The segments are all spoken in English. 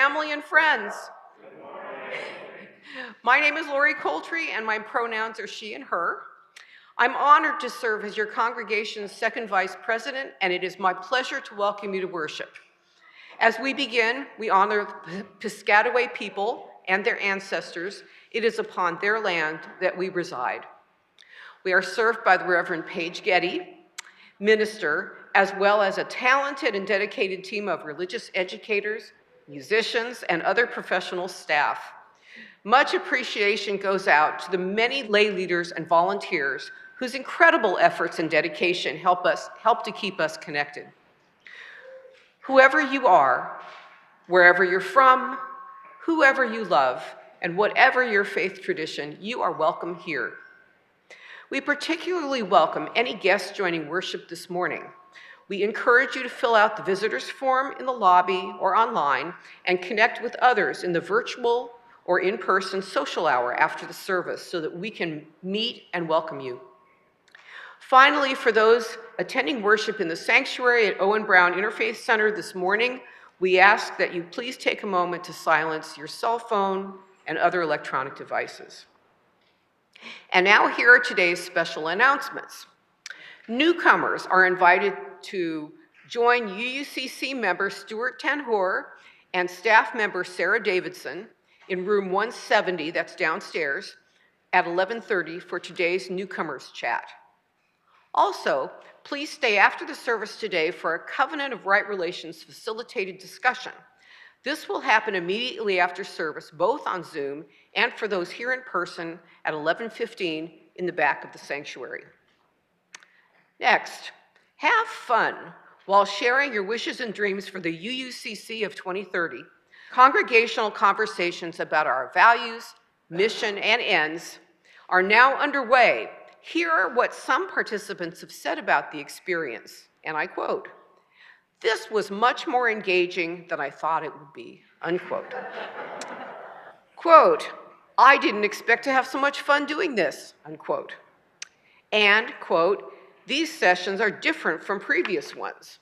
Family and friends. My name is Laurie Coltri, and my pronouns are she and her. I'm honored to serve as your congregation's second vice president, and it is my pleasure to welcome you to worship. As we begin, we honor the Piscataway people and their ancestors. It is upon their land that we reside. We are served by the Reverend Paige Getty, minister, as well as a talented and dedicated team of religious educators, musicians, and other professional staff. Much appreciation goes out to the many lay leaders and volunteers whose incredible efforts and dedication help us help to keep us connected. Whoever you are, wherever you're from, whoever you love, and whatever your faith tradition, you are welcome here. We particularly welcome any guests joining worship this morning. We encourage you to fill out the visitors form in the lobby or online and connect with others in the virtual or in-person social hour after the service so that we can meet and welcome you. Finally, for those attending worship in the sanctuary at Owen Brown Interfaith Center this morning, we ask that you please take a moment to silence your cell phone and other electronic devices. And now here are today's special announcements. Newcomers are invited to join UUCC member Stuart Tanhor and staff member Sarah Davidson in room 170, that's downstairs, at 11:30 for today's newcomers chat. Also, please stay after the service today for a Covenant of Right Relations facilitated discussion. This will happen immediately after service, both on Zoom and for those here in person at 11:15 in the back of the sanctuary. Next, have fun while sharing your wishes and dreams for the UUCC of 2030. Congregational conversations about our values, mission, and ends are now underway. Here are what some participants have said about the experience, and I quote, this was much more engaging than I thought it would be, unquote. quote, I didn't expect to have so much fun doing this, unquote. And, quote, these sessions are different from previous ones.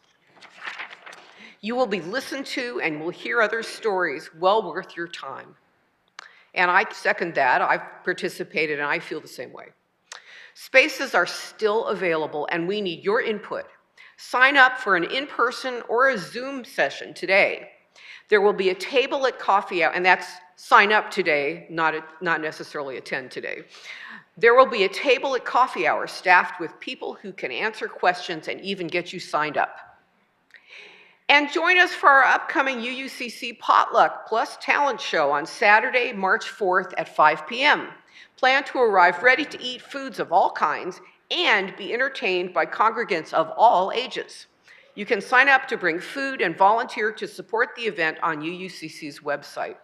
You will be listened to and will hear other stories well worth your time. And I second that. I've participated and I feel the same way. Spaces are still available and we need your input. Sign up for an in-person or a Zoom session today. There will be a table at coffee hour, and that's sign up today, not, a, not necessarily attend today. There will be a table at coffee hour staffed with people who can answer questions and even get you signed up. And join us for our upcoming UUCC Potluck Plus Talent Show on Saturday, March 4th at 5 p.m. Plan to arrive ready to eat foods of all kinds and be entertained by congregants of all ages. You can sign up to bring food and volunteer to support the event on UUCC's website.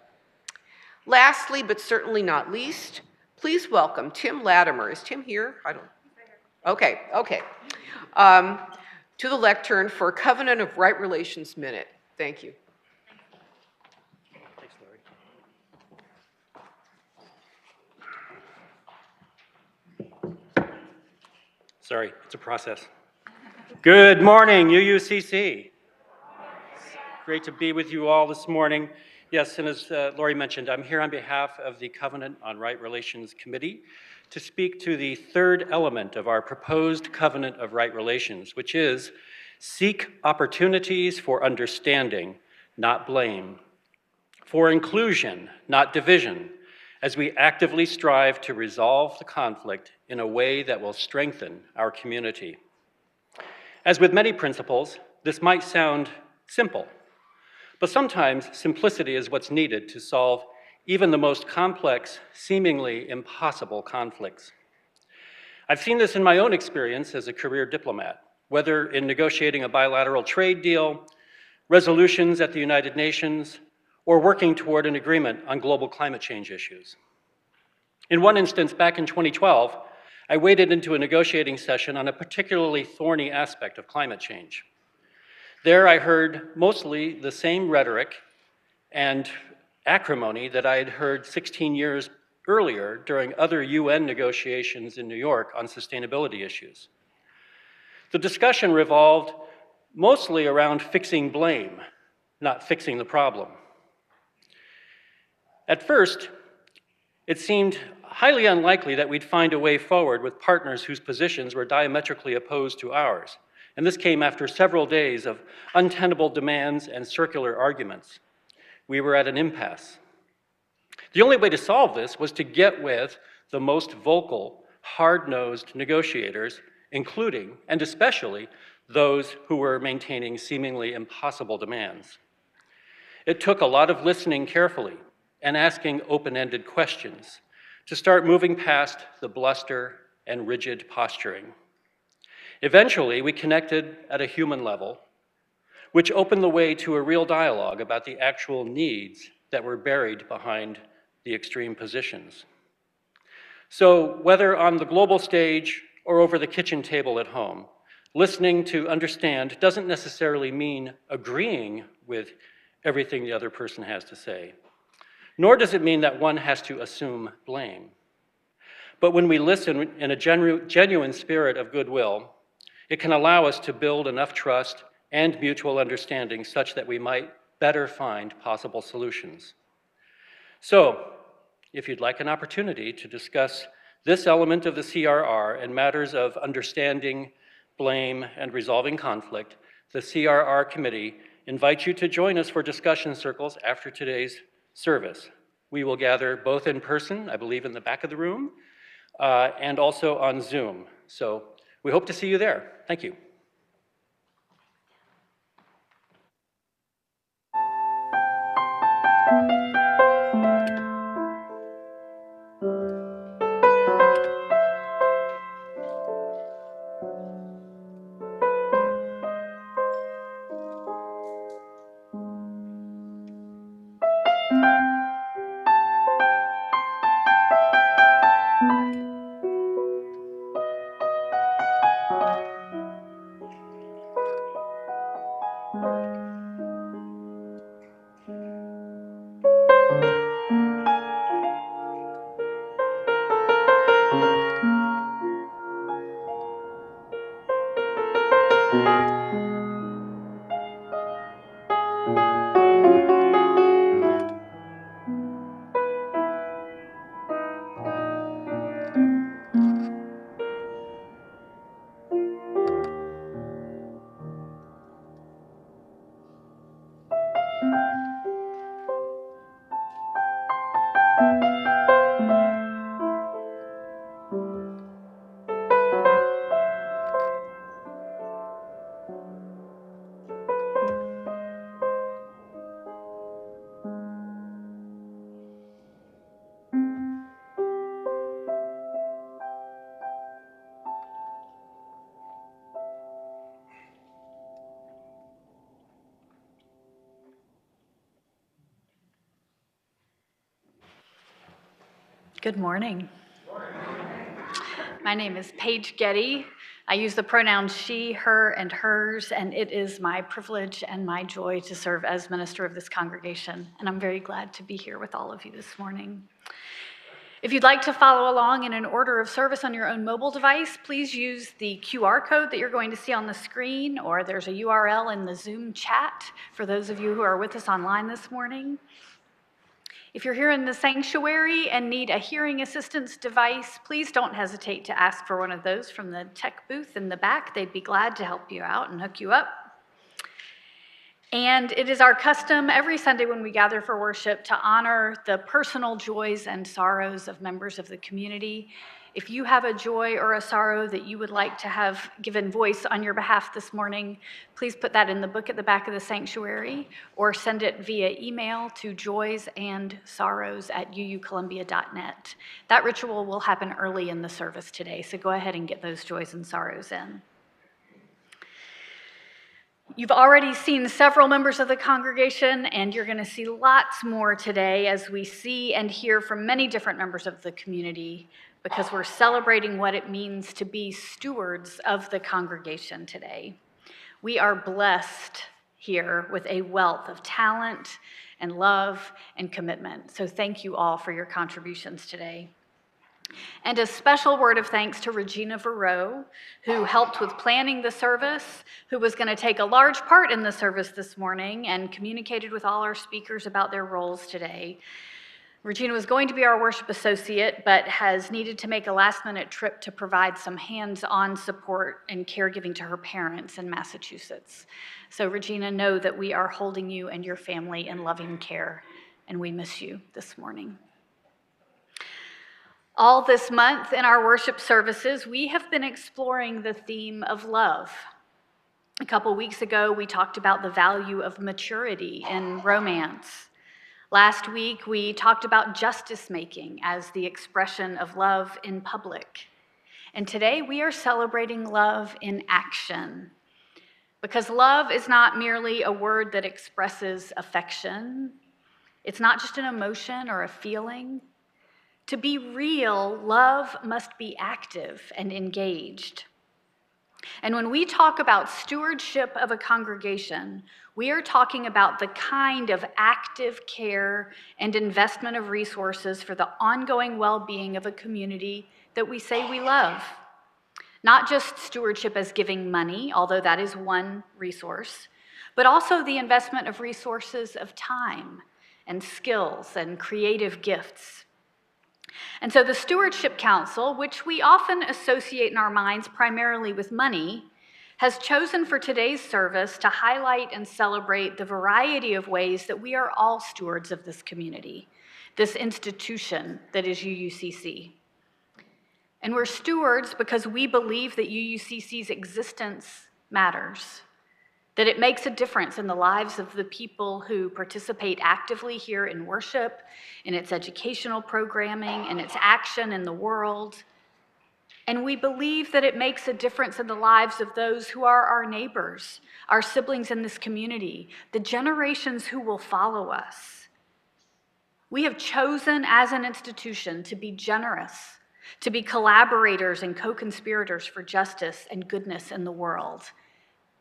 Lastly, but certainly not least, please welcome Tim Lattimer. Is Tim here? I don't. Okay, okay. Um, to the lectern for Covenant of Right Relations Minute. Thank you. Thanks, Laurie. Sorry, it's a process. Good morning, UUCC. Great to be with you all this morning. Yes, and as uh, Laurie mentioned, I'm here on behalf of the Covenant on Right Relations Committee to speak to the third element of our proposed Covenant of Right Relations, which is seek opportunities for understanding, not blame, for inclusion, not division, as we actively strive to resolve the conflict in a way that will strengthen our community. As with many principles, this might sound simple, but sometimes simplicity is what's needed to solve even the most complex, seemingly impossible conflicts. I've seen this in my own experience as a career diplomat, whether in negotiating a bilateral trade deal, resolutions at the United Nations, or working toward an agreement on global climate change issues. In one instance, back in 2012, I waded into a negotiating session on a particularly thorny aspect of climate change. There I heard mostly the same rhetoric and acrimony that I had heard 16 years earlier during other UN negotiations in New York on sustainability issues. The discussion revolved mostly around fixing blame, not fixing the problem. At first, it seemed highly unlikely that we'd find a way forward with partners whose positions were diametrically opposed to ours. And this came after several days of untenable demands and circular arguments. We were at an impasse. The only way to solve this was to get with the most vocal, hard nosed negotiators, including and especially those who were maintaining seemingly impossible demands. It took a lot of listening carefully and asking open ended questions to start moving past the bluster and rigid posturing. Eventually, we connected at a human level, which opened the way to a real dialogue about the actual needs that were buried behind the extreme positions. So, whether on the global stage or over the kitchen table at home, listening to understand doesn't necessarily mean agreeing with everything the other person has to say. Nor does it mean that one has to assume blame. But when we listen in a genu- genuine spirit of goodwill, it can allow us to build enough trust and mutual understanding such that we might better find possible solutions. So, if you'd like an opportunity to discuss this element of the CRR and matters of understanding, blame, and resolving conflict, the CRR committee invites you to join us for discussion circles after today's service. We will gather both in person, I believe in the back of the room, uh, and also on Zoom. So we hope to see you there. Thank you. Good morning. My name is Paige Getty. I use the pronouns she, her, and hers, and it is my privilege and my joy to serve as minister of this congregation. And I'm very glad to be here with all of you this morning. If you'd like to follow along in an order of service on your own mobile device, please use the QR code that you're going to see on the screen, or there's a URL in the Zoom chat for those of you who are with us online this morning. If you're here in the sanctuary and need a hearing assistance device, please don't hesitate to ask for one of those from the tech booth in the back. They'd be glad to help you out and hook you up. And it is our custom every Sunday when we gather for worship to honor the personal joys and sorrows of members of the community. If you have a joy or a sorrow that you would like to have given voice on your behalf this morning, please put that in the book at the back of the sanctuary or send it via email to joysandsorrows at uucolumbia.net. That ritual will happen early in the service today, so go ahead and get those joys and sorrows in. You've already seen several members of the congregation, and you're going to see lots more today as we see and hear from many different members of the community because we're celebrating what it means to be stewards of the congregation today. We are blessed here with a wealth of talent and love and commitment. So thank you all for your contributions today. And a special word of thanks to Regina Verow, who helped with planning the service, who was going to take a large part in the service this morning and communicated with all our speakers about their roles today. Regina was going to be our worship associate, but has needed to make a last minute trip to provide some hands on support and caregiving to her parents in Massachusetts. So, Regina, know that we are holding you and your family in loving care, and we miss you this morning. All this month in our worship services, we have been exploring the theme of love. A couple weeks ago, we talked about the value of maturity in romance. Last week, we talked about justice making as the expression of love in public. And today, we are celebrating love in action. Because love is not merely a word that expresses affection, it's not just an emotion or a feeling. To be real, love must be active and engaged. And when we talk about stewardship of a congregation, we are talking about the kind of active care and investment of resources for the ongoing well being of a community that we say we love. Not just stewardship as giving money, although that is one resource, but also the investment of resources of time and skills and creative gifts. And so the Stewardship Council, which we often associate in our minds primarily with money, has chosen for today's service to highlight and celebrate the variety of ways that we are all stewards of this community, this institution that is UUCC. And we're stewards because we believe that UUCC's existence matters, that it makes a difference in the lives of the people who participate actively here in worship, in its educational programming, in its action in the world. And we believe that it makes a difference in the lives of those who are our neighbors, our siblings in this community, the generations who will follow us. We have chosen as an institution to be generous, to be collaborators and co conspirators for justice and goodness in the world.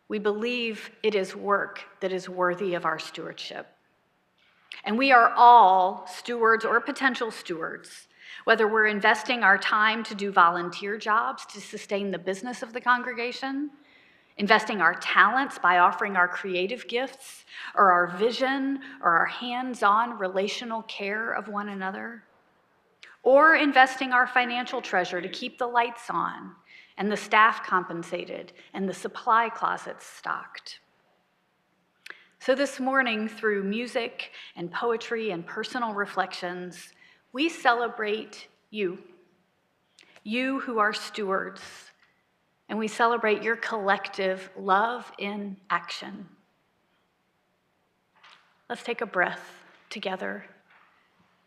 We believe it is work that is worthy of our stewardship. And we are all stewards or potential stewards, whether we're investing our time to do volunteer jobs to sustain the business of the congregation, investing our talents by offering our creative gifts, or our vision, or our hands on relational care of one another, or investing our financial treasure to keep the lights on and the staff compensated, and the supply closets stocked. So, this morning, through music and poetry and personal reflections, we celebrate you, you who are stewards, and we celebrate your collective love in action. Let's take a breath together,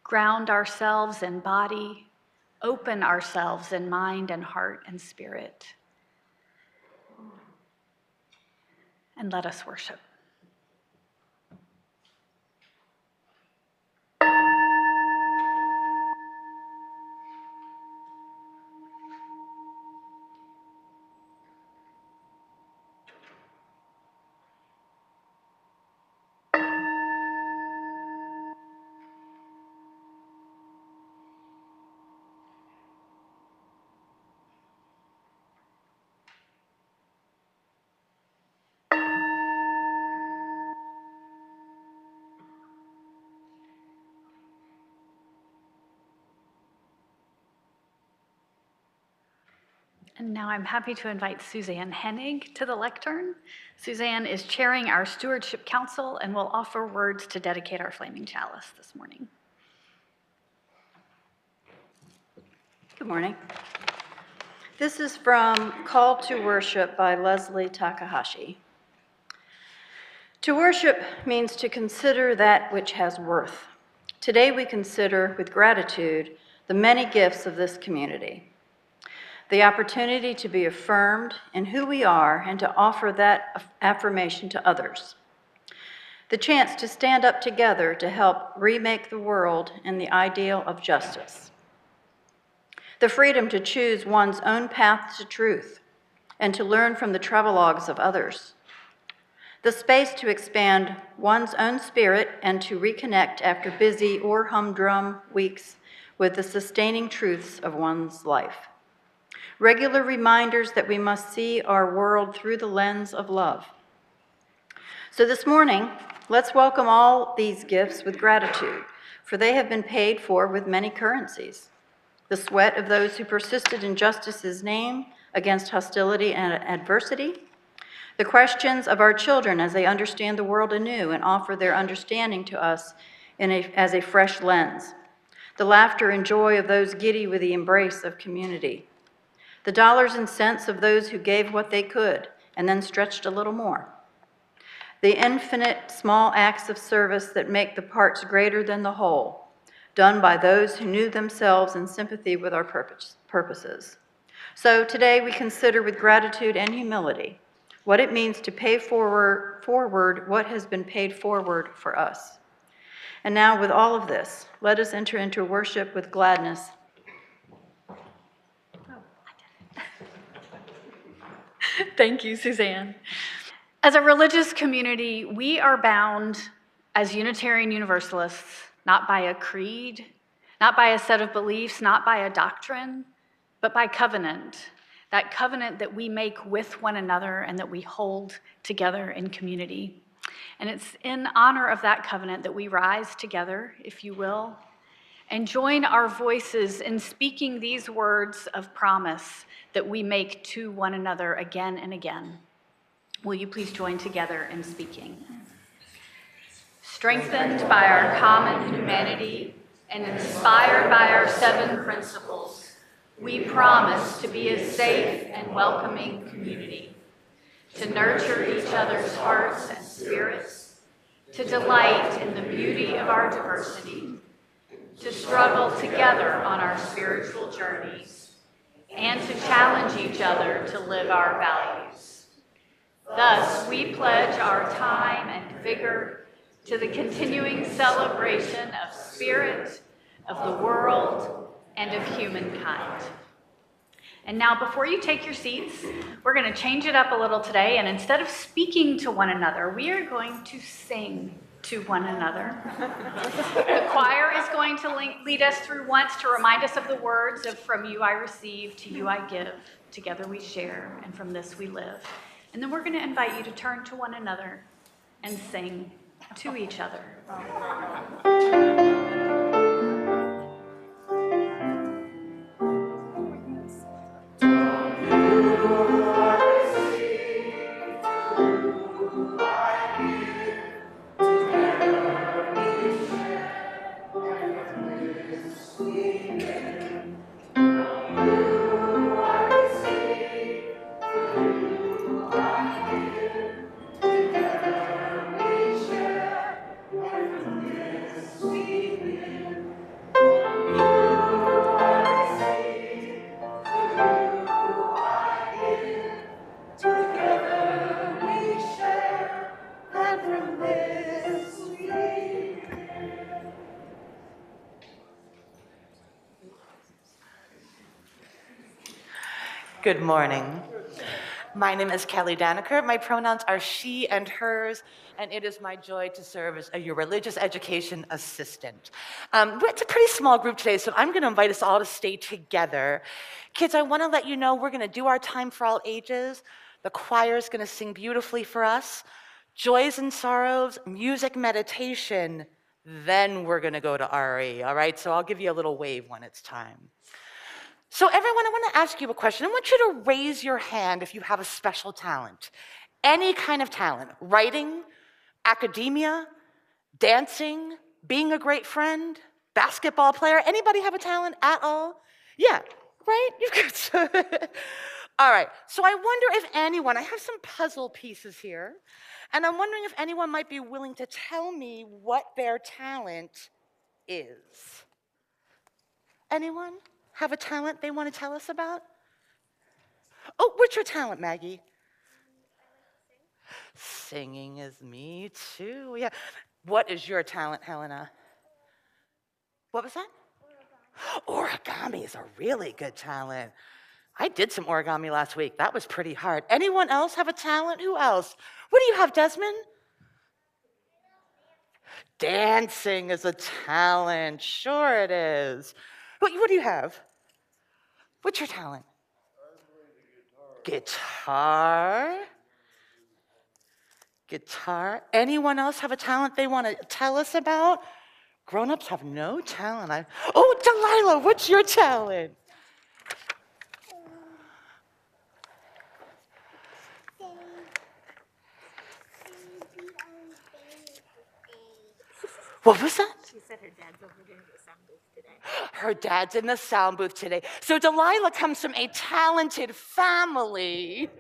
ground ourselves in body open ourselves in mind and heart and spirit. And let us worship. And now I'm happy to invite Suzanne Henig to the lectern. Suzanne is chairing our Stewardship Council and will offer words to dedicate our flaming chalice this morning. Good morning. This is from Call to Worship by Leslie Takahashi. To worship means to consider that which has worth. Today we consider with gratitude the many gifts of this community the opportunity to be affirmed in who we are and to offer that affirmation to others, the chance to stand up together to help remake the world in the ideal of justice, the freedom to choose one's own path to truth and to learn from the travelogues of others, the space to expand one's own spirit and to reconnect after busy or humdrum weeks with the sustaining truths of one's life. Regular reminders that we must see our world through the lens of love. So this morning, let's welcome all these gifts with gratitude, for they have been paid for with many currencies. The sweat of those who persisted in justice's name against hostility and adversity, the questions of our children as they understand the world anew and offer their understanding to us a, as a fresh lens, the laughter and joy of those giddy with the embrace of community, the dollars and cents of those who gave what they could and then stretched a little more the infinite small acts of service that make the parts greater than the whole, done by those who knew themselves in sympathy with our purpose, purposes. So today we consider with gratitude and humility what it means to pay forward, forward what has been paid forward for us. And now, with all of this, let us enter into worship with gladness. Thank you, Suzanne. As a religious community, we are bound as Unitarian Universalists not by a creed, not by a set of beliefs, not by a doctrine, but by covenant. That covenant that we make with one another and that we hold together in community. And it's in honor of that covenant that we rise together, if you will, and join our voices in speaking these words of promise that we make to one another again and again. Will you please join together in speaking? Strengthened by our common humanity and inspired by our seven principles, we promise to be a safe and welcoming community, to nurture each other's hearts and spirits, to delight in the beauty of our diversity, to struggle together on our spiritual journeys, and to challenge each other to live our values. Thus, we pledge our time and vigor to the continuing celebration of spirit, of the world, and of humankind. And now, before you take your seats, we're going to change it up a little today, and instead of speaking to one another, we are going to sing to one another. the choir is going to lead us through once to remind us of the words of From you I receive, to you I give, together we share, and from this we live. And then we're going to invite you to turn to one another and sing to each other. Good morning. My name is Kelli Danaker. My pronouns are she and hers, and it is my joy to serve as your religious education assistant. Um, it's a pretty small group today, so I'm going to invite us all to stay together. Kids, I want to let you know we're going to do our time for all ages. The choir is going to sing beautifully for us. Joys and sorrows, music meditation. Then we're going to go to RE, all right? So I'll give you a little wave when it's time. So, everyone, I want to ask you a question. I want you to raise your hand if you have a special talent, any kind of talent writing, academia, dancing, being a great friend, basketball player. Anybody have a talent at all? Yeah, right? Got some. all right, so I wonder if anyone, I have some puzzle pieces here, and I'm wondering if anyone might be willing to tell me what their talent is. Anyone? Have a talent they want to tell us about? Oh, what's your talent, Maggie? Singing is me too. Yeah. What is your talent, Helena? What was that? Origami. origami is a really good talent. I did some origami last week. That was pretty hard. Anyone else have a talent? Who else? What do you have, Desmond? Dancing is a talent. Sure, it is. What, what do you have? What's your talent? Guitar. Guitar. Anyone else have a talent they want to tell us about? Grown-ups have no talent. I, oh, Delilah, what's your talent? What was that? She said her dad's over there in the sound booth today. Her dad's in the sound booth today. So Delilah comes from a talented family.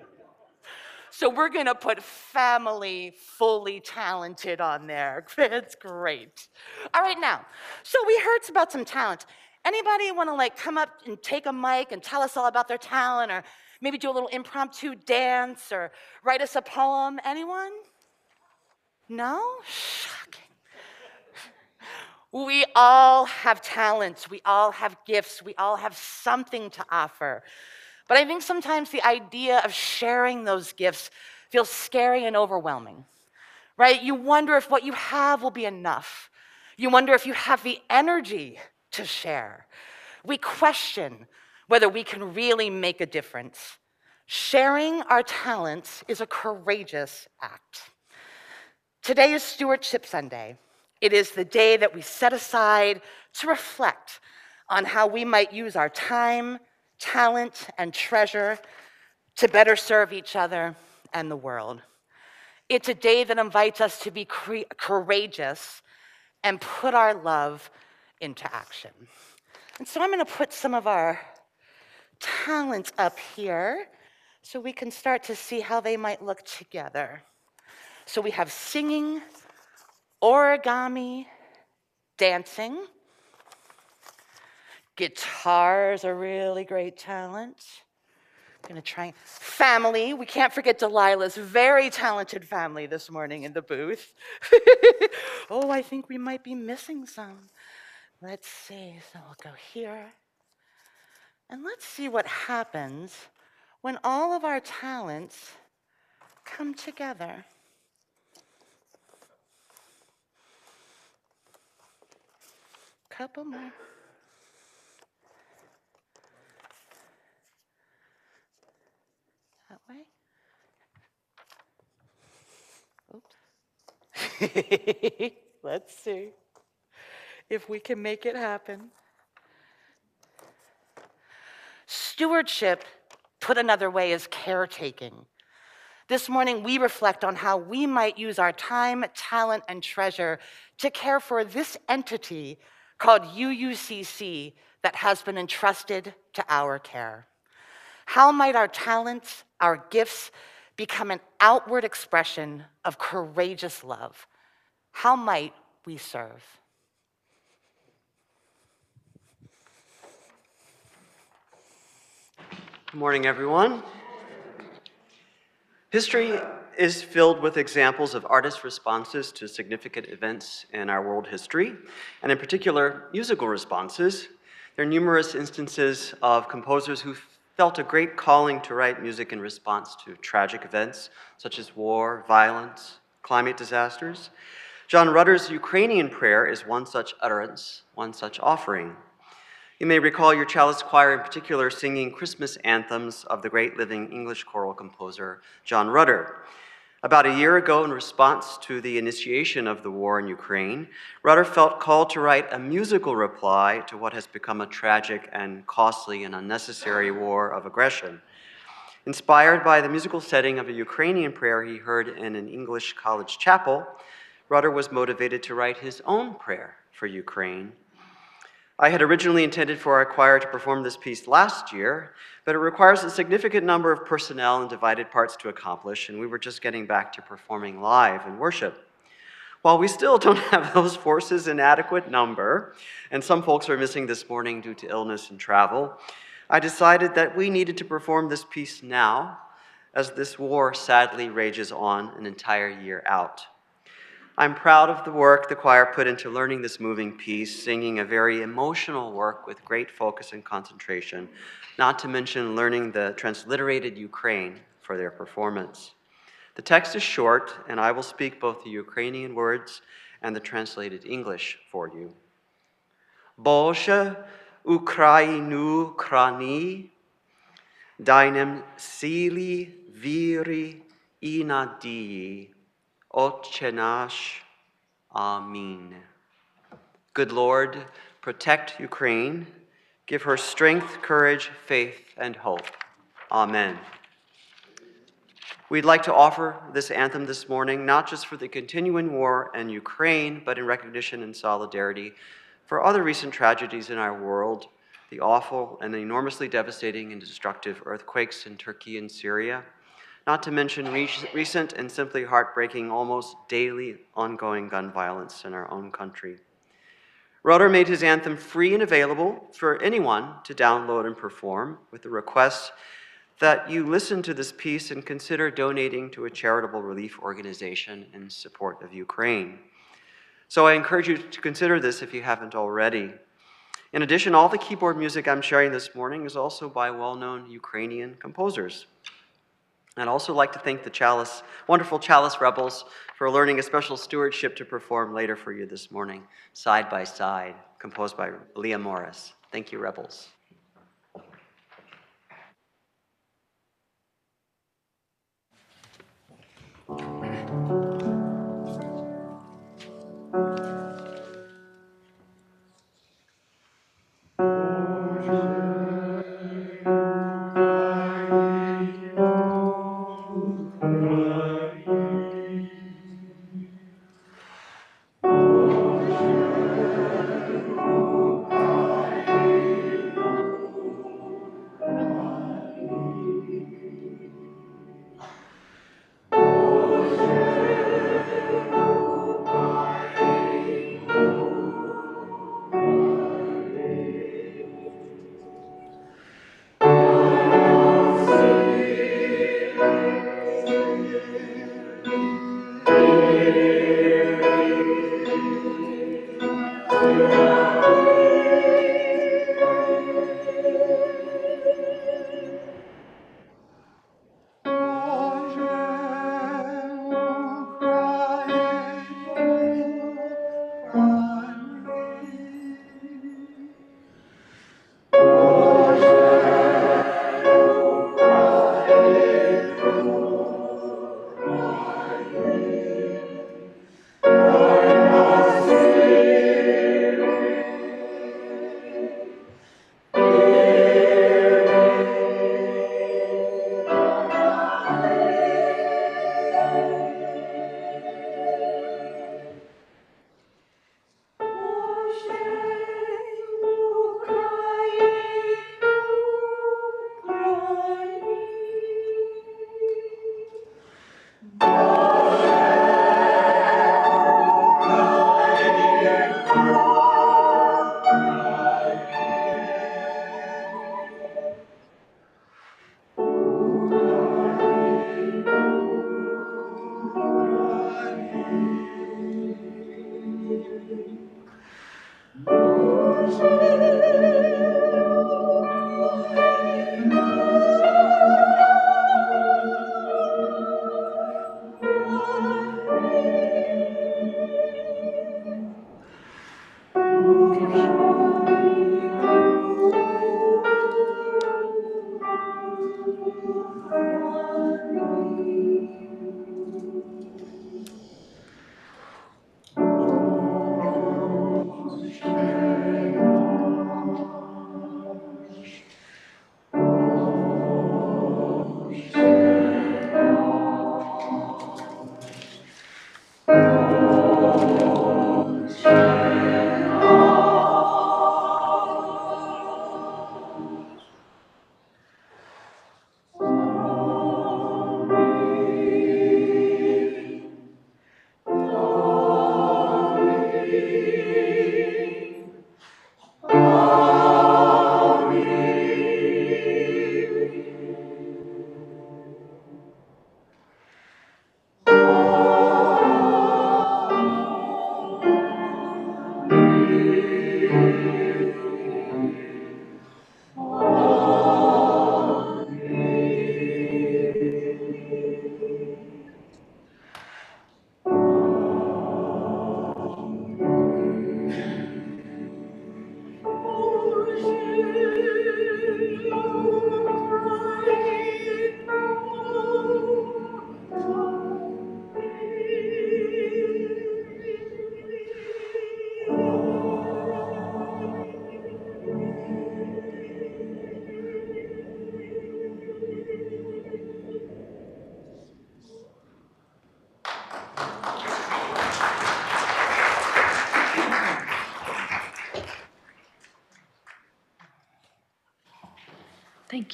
So we're going to put family fully talented on there. That's great. All right, now, so we heard about some talent. Anybody want to like come up and take a mic and tell us all about their talent or maybe do a little impromptu dance or write us a poem? Anyone? No? We all have talents, we all have gifts, we all have something to offer. But I think sometimes the idea of sharing those gifts feels scary and overwhelming, right? You wonder if what you have will be enough. You wonder if you have the energy to share. We question whether we can really make a difference. Sharing our talents is a courageous act. Today is Stewardship Sunday. It is the day that we set aside to reflect on how we might use our time, talent, and treasure to better serve each other and the world. It's a day that invites us to be cre- courageous and put our love into action. And so I'm going to put some of our talents up here so we can start to see how they might look together. So we have singing, origami, dancing. Guitar's a really great talent. I'm gonna try family. We can't forget Delilah's very talented family this morning in the booth. oh, I think we might be missing some. Let's see. So we'll go here. And let's see what happens when all of our talents come together. Couple more. That way. Oops. Let's see if we can make it happen. Stewardship, put another way, is caretaking. This morning, we reflect on how we might use our time, talent, and treasure to care for this entity called UUCC that has been entrusted to our care. How might our talents, our gifts, become an outward expression of courageous love? How might we serve? Good morning, everyone. History is filled with examples of artists' responses to significant events in our world history, and in particular, musical responses. There are numerous instances of composers who felt a great calling to write music in response to tragic events such as war, violence, climate disasters. John Rutter's Ukrainian prayer is one such utterance, one such offering. You may recall your chalice choir in particular singing Christmas anthems of the great living English choral composer John Rutter. About a year ago, in response to the initiation of the war in Ukraine, Rutter felt called to write a musical reply to what has become a tragic and costly and unnecessary war of aggression. Inspired by the musical setting of a Ukrainian prayer he heard in an English college chapel, Rutter was motivated to write his own prayer for Ukraine I had originally intended for our choir to perform this piece last year, but it requires a significant number of personnel and divided parts to accomplish, and we were just getting back to performing live in worship. While we still don't have those forces in adequate number, and some folks are missing this morning due to illness and travel, I decided that we needed to perform this piece now, as this war sadly rages on an entire year out. I'm proud of the work the choir put into learning this moving piece, singing a very emotional work with great focus and concentration, not to mention learning the transliterated Ukraine for their performance. The text is short, and I will speak both the Ukrainian words and the translated English for you. Боже, Ukrainu krani, deinem sili viri inadii, Otche nash. Amen. Good Lord, protect Ukraine. Give her strength, courage, faith, and hope. Amen. We'd like to offer this anthem this morning, not just for the continuing war in Ukraine, but in recognition and solidarity for other recent tragedies in our world, the awful and enormously devastating and destructive earthquakes in Turkey and Syria, not to mention re- recent and simply heartbreaking, almost daily ongoing gun violence in our own country. Rutter made his anthem free and available for anyone to download and perform with the request that you listen to this piece and consider donating to a charitable relief organization in support of Ukraine. So I encourage you to consider this if you haven't already. In addition, all the keyboard music I'm sharing this morning is also by well-known Ukrainian composers. I'd also like to thank the Chalice, wonderful Chalice Rebels for learning a special stewardship to perform later for you this morning, Side by Side, composed by Leah Morris. Thank you, Rebels.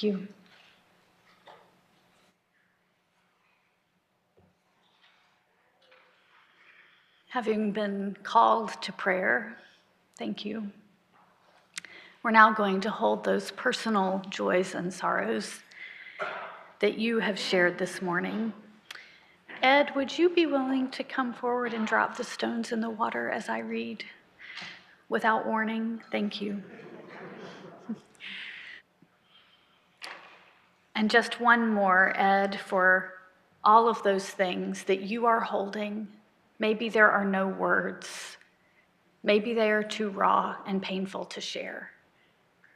You. Having been called to prayer, thank you. We're now going to hold those personal joys and sorrows that you have shared this morning. Ed, would you be willing to come forward and drop the stones in the water as I read? Without warning, thank you. And just one more, Ed, for all of those things that you are holding. Maybe there are no words. Maybe they are too raw and painful to share.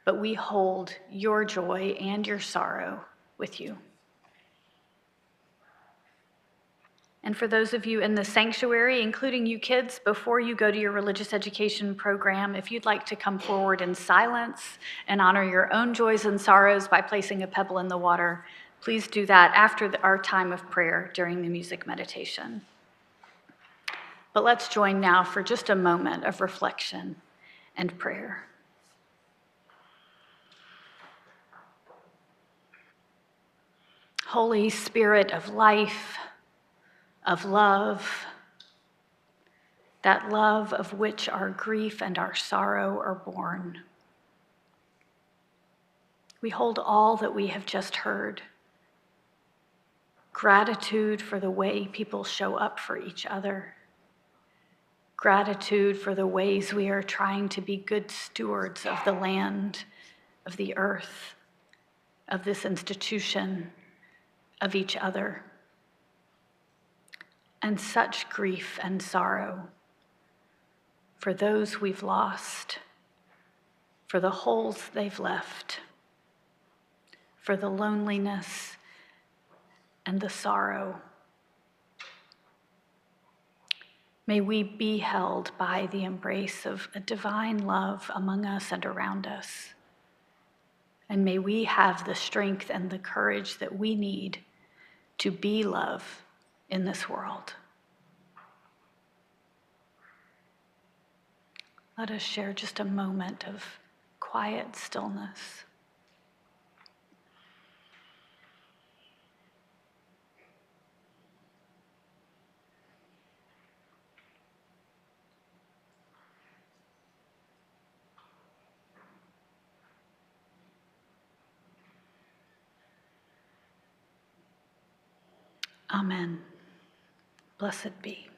But we hold your joy and your sorrow with you. And for those of you in the sanctuary, including you kids, before you go to your religious education program, if you'd like to come forward in silence and honor your own joys and sorrows by placing a pebble in the water, please do that after the- our time of prayer during the music meditation. But let's join now for just a moment of reflection and prayer. Holy Spirit of life, of love, that love of which our grief and our sorrow are born. We hold all that we have just heard. Gratitude for the way people show up for each other, gratitude for the ways we are trying to be good stewards of the land, of the earth, of this institution, of each other and such grief and sorrow for those we've lost, for the holes they've left, for the loneliness and the sorrow. May we be held by the embrace of a divine love among us and around us. And may we have the strength and the courage that we need to be love in this world. Let us share just a moment of quiet stillness. Amen. Blessed be.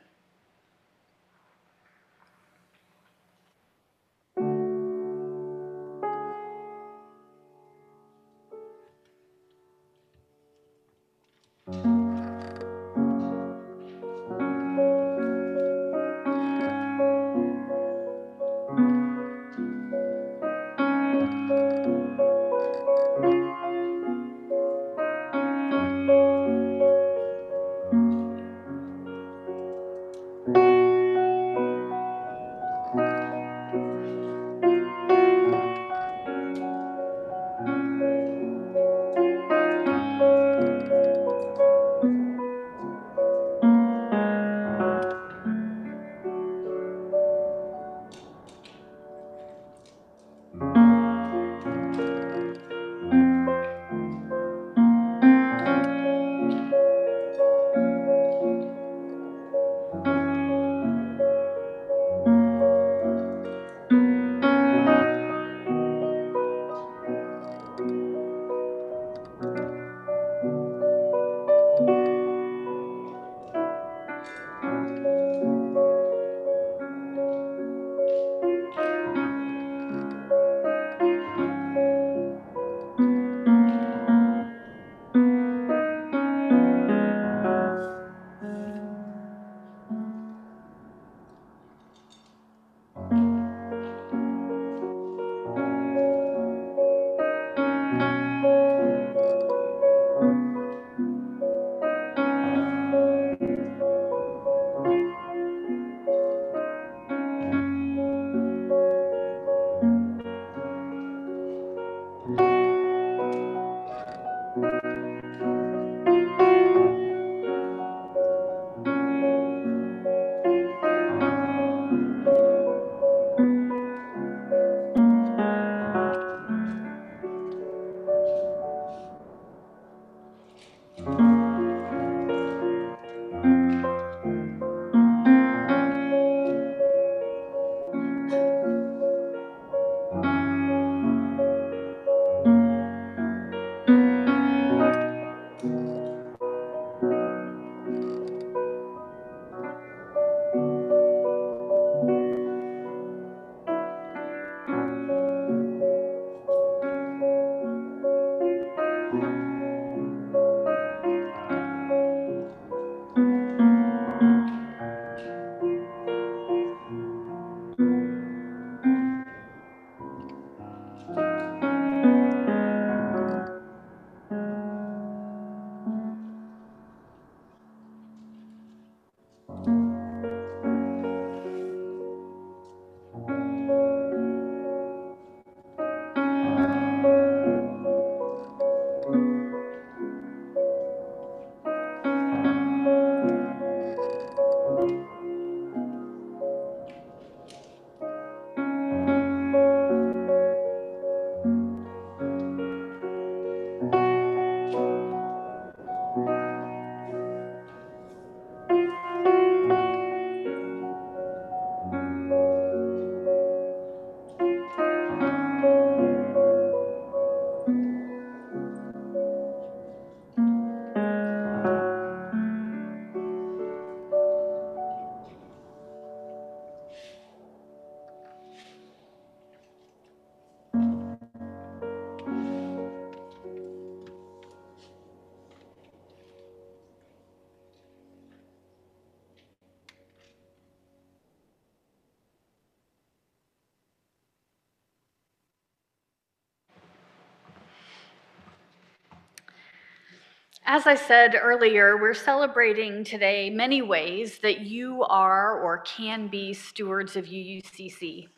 As I said earlier, we're celebrating today many ways that you are or can be stewards of UUCC.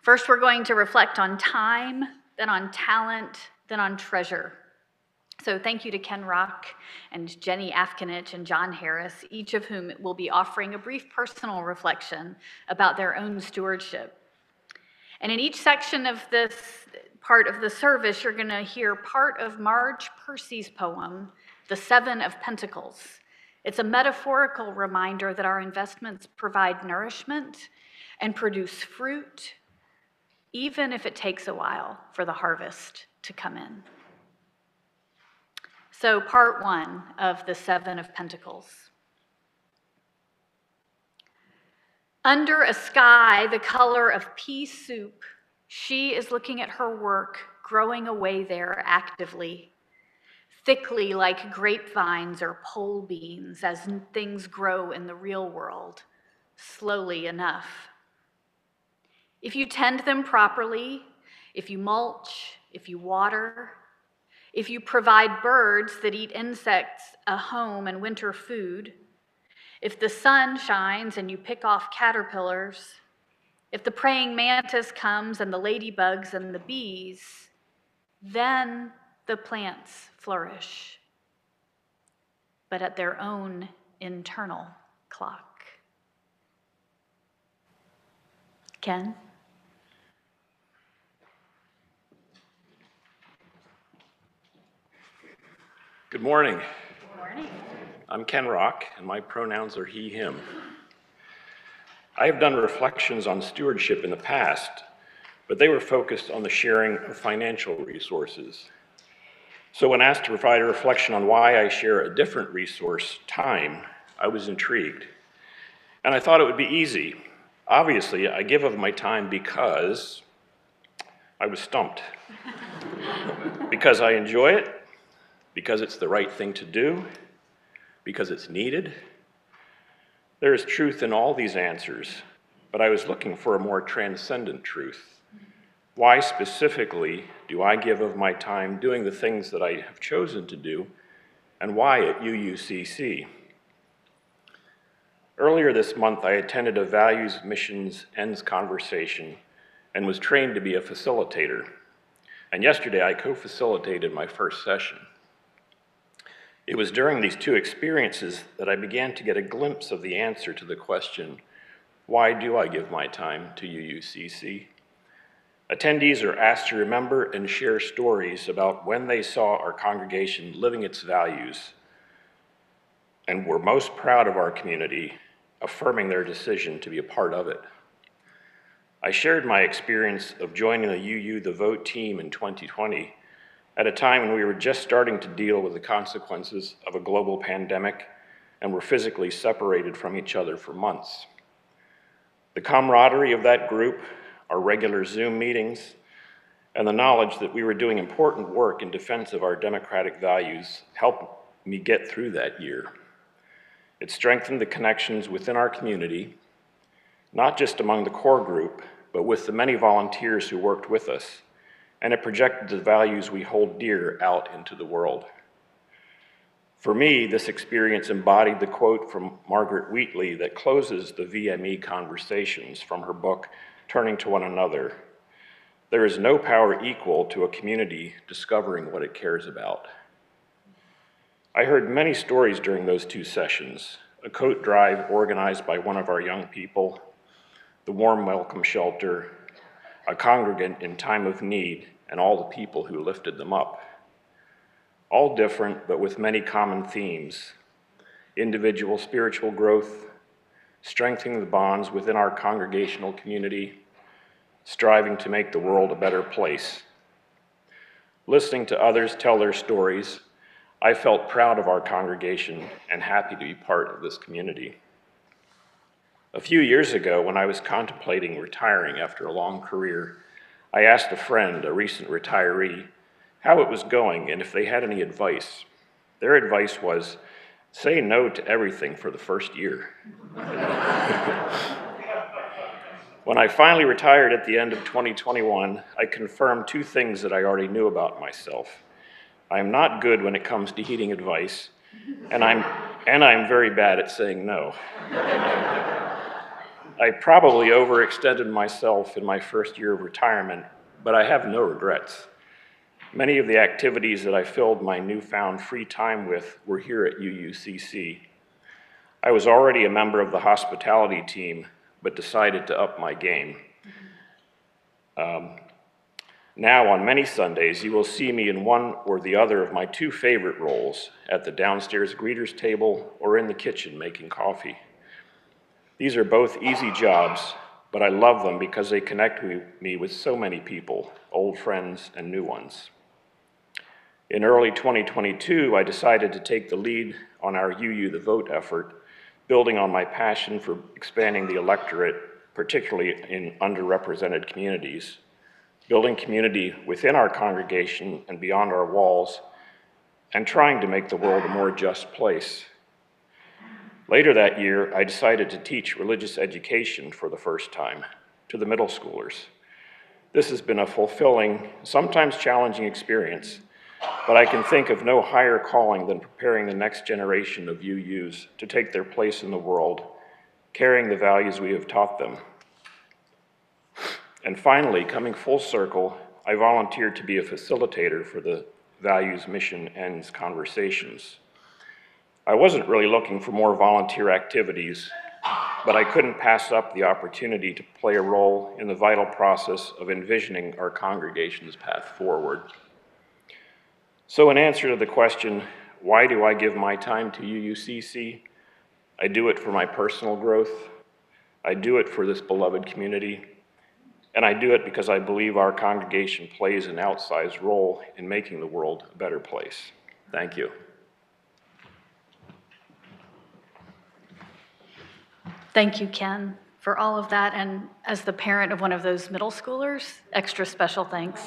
First, we're going to reflect on time, then on talent, then on treasure. So thank you to Ken Rock and Jenny Afkinich and John Harris, each of whom will be offering a brief personal reflection about their own stewardship. And in each section of this part of the service, you're going to hear part of Marge Piercy's poem, The Seven of Pentacles. It's a metaphorical reminder that our investments provide nourishment and produce fruit, even if it takes a while for the harvest to come in. So, part one of the Seven of Pentacles. Under a sky the color of pea soup, she is looking at her work growing away there actively, thickly like grapevines or pole beans as things grow in the real world, slowly enough. If you tend them properly, if you mulch, if you water, if you provide birds that eat insects a home and winter food, if the sun shines and you pick off caterpillars, if the praying mantis comes and the ladybugs and the bees, then the plants flourish, but at their own internal clock. Ken? Good morning. Good morning. I'm Ken Rock, and my pronouns are he, him. I have done reflections on stewardship in the past, but they were focused on the sharing of financial resources. So when asked to provide a reflection on why I share a different resource, time, I was intrigued. And I thought it would be easy. Obviously, I give of my time because I was stumped. because I enjoy it, because it's the right thing to do, because it's needed. There is truth in all these answers, but I was looking for a more transcendent truth. Why specifically do I give of my time doing the things that I have chosen to do, and why at UUCC? Earlier this month, I attended a values, missions, ends conversation and was trained to be a facilitator. And yesterday, I co facilitated my first session. It was during these two experiences that I began to get a glimpse of the answer to the question, why do I give my time to UUCC? Attendees are asked to remember and share stories about when they saw our congregation living its values and were most proud of our community, affirming their decision to be a part of it. I shared my experience of joining the UU The Vote team in 2020 at a time when we were just starting to deal with the consequences of a global pandemic and were physically separated from each other for months. The camaraderie of that group, our regular Zoom meetings, and the knowledge that we were doing important work in defense of our democratic values helped me get through that year. It strengthened the connections within our community, not just among the core group, but with the many volunteers who worked with us and it projected the values we hold dear out into the world. For me, this experience embodied the quote from Margaret Wheatley that closes the VME conversations from her book, Turning to One Another. There is no power equal to a community discovering what it cares about. I heard many stories during those two sessions a coat drive organized by one of our young people, the warm welcome shelter, a congregant in time of need, and all the people who lifted them up. All different, but with many common themes individual spiritual growth, strengthening the bonds within our congregational community, striving to make the world a better place. Listening to others tell their stories, I felt proud of our congregation and happy to be part of this community. A few years ago, when I was contemplating retiring after a long career, I asked a friend, a recent retiree, how it was going and if they had any advice. Their advice was say no to everything for the first year. when I finally retired at the end of 2021, I confirmed two things that I already knew about myself. I am not good when it comes to heeding advice, and I'm, and I'm very bad at saying no. I probably overextended myself in my first year of retirement, but I have no regrets. Many of the activities that I filled my newfound free time with were here at UUCC. I was already a member of the hospitality team, but decided to up my game. Um, now, on many Sundays, you will see me in one or the other of my two favorite roles at the downstairs greeters table or in the kitchen making coffee. These are both easy jobs, but I love them because they connect me- with so many people, old friends and new ones. In early 2022, I decided to take the lead on our UU the Vote effort, building on my passion for expanding the electorate, particularly in underrepresented communities, building community within our congregation and beyond our walls, and trying to make the world a more just place. Later that year, I decided to teach religious education for the first time to the middle schoolers. This has been a fulfilling, sometimes challenging experience, but I can think of no higher calling than preparing the next generation of UUs to take their place in the world, carrying the values we have taught them. And finally, coming full circle, I volunteered to be a facilitator for the Values, Mission, Ends conversations. I wasn't really looking for more volunteer activities, but I couldn't pass up the opportunity to play a role in the vital process of envisioning our congregation's path forward. So, in answer to the question, why do I give my time to UUCC? I do it for my personal growth. I do it for this beloved community. And I do it because I believe our congregation plays an outsized role in making the world a better place. Thank you. Thank you, Ken, for all of that. And as the parent of one of those middle schoolers, extra special thanks.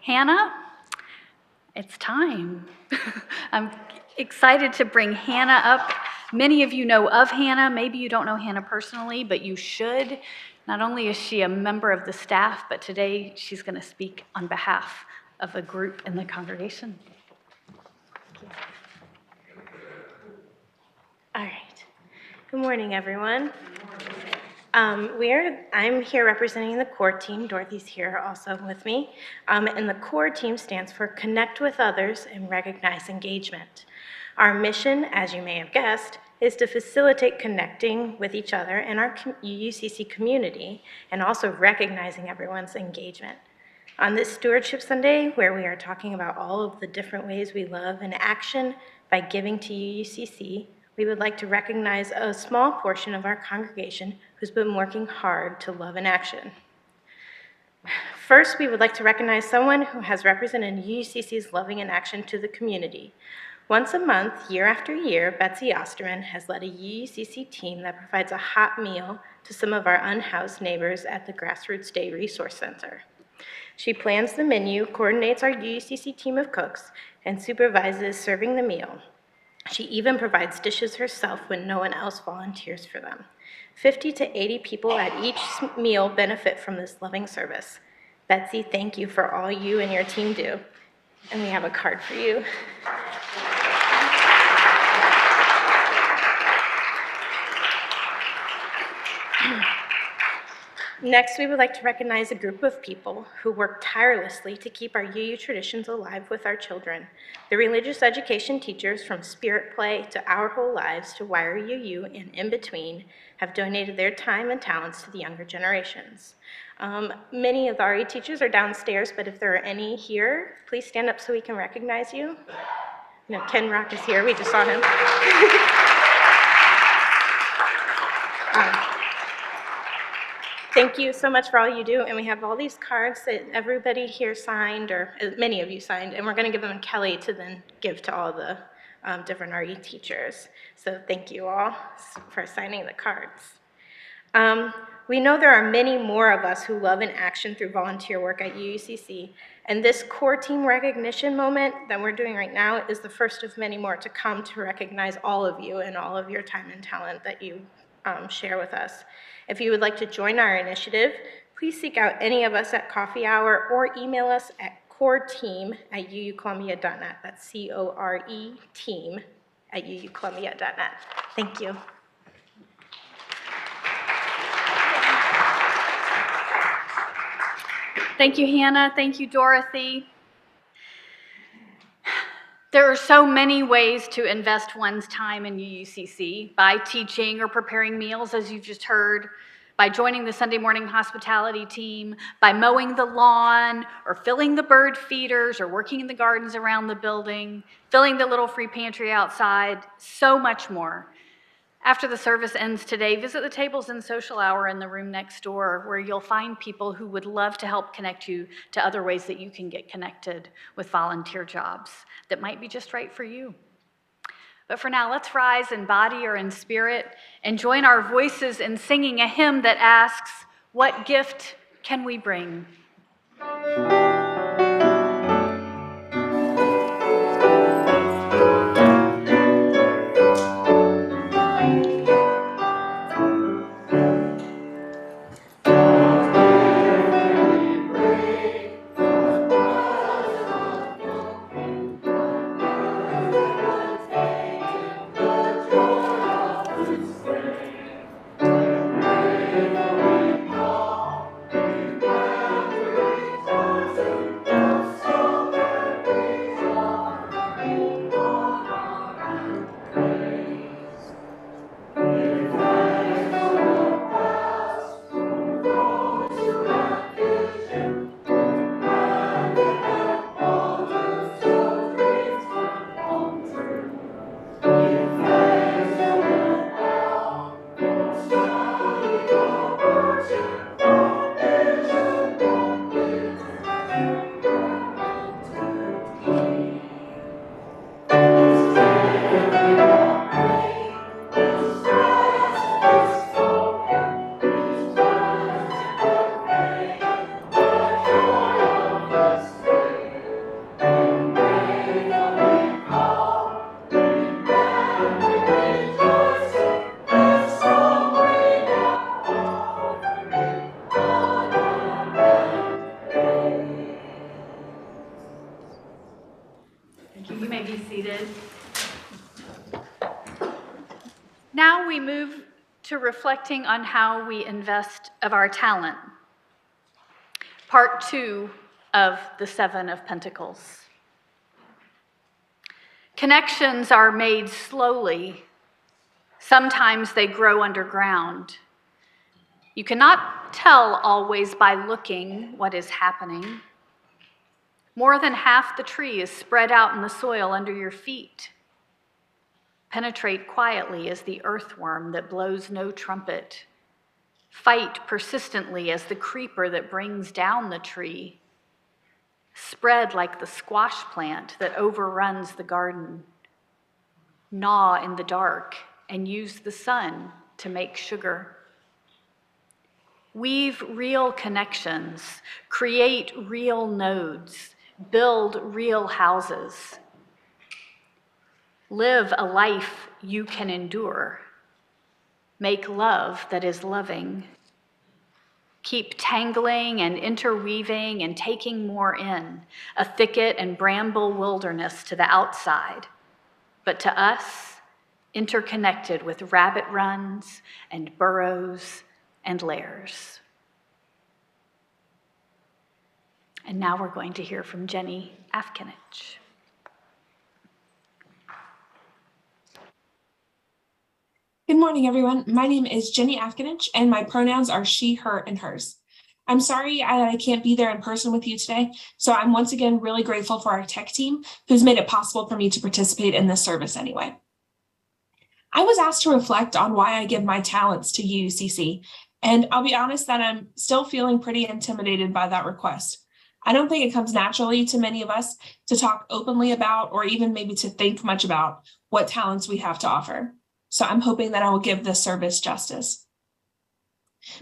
Hannah, it's time. I'm excited to bring Hannah up. Many of you know of Hannah. Maybe you don't know Hannah personally, but you should. Not only is she a member of the staff, but today she's going to speak on behalf of a group in the congregation. All right. Good morning, everyone. Um, we're, I'm here representing the core team. Dorothy's here also with me. Um, and the core team stands for Connect with Others and Recognize Engagement. Our mission, as you may have guessed, is to facilitate connecting with each other in our UUCC community and also recognizing everyone's engagement. On this Stewardship Sunday, where we are talking about all of the different ways we love in action by giving to UUCC, we would like to recognize a small portion of our congregation who's been working hard to love in action. First, we would like to recognize someone who has represented UUCC's loving in action to the community. Once a month, year after year, Betsy Osterman has led a UUCC team that provides a hot meal to some of our unhoused neighbors at the Grassroots Day Resource Center. She plans the menu, coordinates our UUCC team of cooks, and supervises serving the meal. She even provides dishes herself when no one else volunteers for them. 50 to 80 people at each meal benefit from this loving service. Betsy, thank you for all you and your team do. And we have a card for you. Next, we would like to recognize a group of people who work tirelessly to keep our UU traditions alive with our children. The religious education teachers from Spirit Play to Our Whole Lives to Wire UU and in between have donated their time and talents to the younger generations. Um, many of the RE teachers are downstairs, but if there are any here, please stand up so we can recognize you. No, Ken Rock is here, we just saw him. Um, Thank you so much for all you do, and we have all these cards that everybody here signed, or uh, many of you signed, and we're going to give them to Kelli to then give to all the um, different RE teachers. So thank you all for signing the cards. Um, We know there are many more of us who love in action through volunteer work at UUCC, and this core team recognition moment that we're doing right now is the first of many more to come to recognize all of you and all of your time and talent that you um, share with us. If you would like to join our initiative, please seek out any of us at coffee hour or email us at core team at uucolumbia.net. That's C-O-R-E team at uucolumbia.net. Thank you. Thank you, Hannah. Thank you, Dorothy. There are so many ways to invest one's time in UUCC by teaching or preparing meals, as you've just heard, by joining the Sunday morning hospitality team, by mowing the lawn, or filling the bird feeders, or working in the gardens around the building, filling the little free pantry outside, so much more. After the service ends today, visit the tables and social hour in the room next door where you'll find people who would love to help connect you to other ways that you can get connected with volunteer jobs that might be just right for you. But for now, let's rise in body or in spirit and join our voices in singing a hymn that asks, What gift can we bring? Reflecting on how we invest of our talent. Part two of the Seven of Pentacles. Connections are made slowly. Sometimes they grow underground. You cannot tell always by looking what is happening. More than half the tree is spread out in the soil under your feet. Penetrate quietly as the earthworm that blows no trumpet. Fight persistently as the creeper that brings down the tree. Spread like the squash plant that overruns the garden. Gnaw in the dark and use the sun to make sugar. Weave real connections, create real nodes, build real houses. Live a life you can endure. Make love that is loving. Keep tangling and interweaving and taking more in, a thicket and bramble wilderness to the outside, but to us, interconnected with rabbit runs and burrows and lairs. And now we're going to hear from Jenny Afkinich. Good morning, everyone. My name is Jenny Afkinich, and my pronouns are she, her, and hers. I'm sorry I, I can't be there in person with you today, so I'm once again really grateful for our tech team who's made it possible for me to participate in this service anyway. I was asked to reflect on why I give my talents to UUCC, and I'll be honest that I'm still feeling pretty intimidated by that request. I don't think it comes naturally to many of us to talk openly about or even maybe to think much about what talents we have to offer. So I'm hoping that I will give this service justice.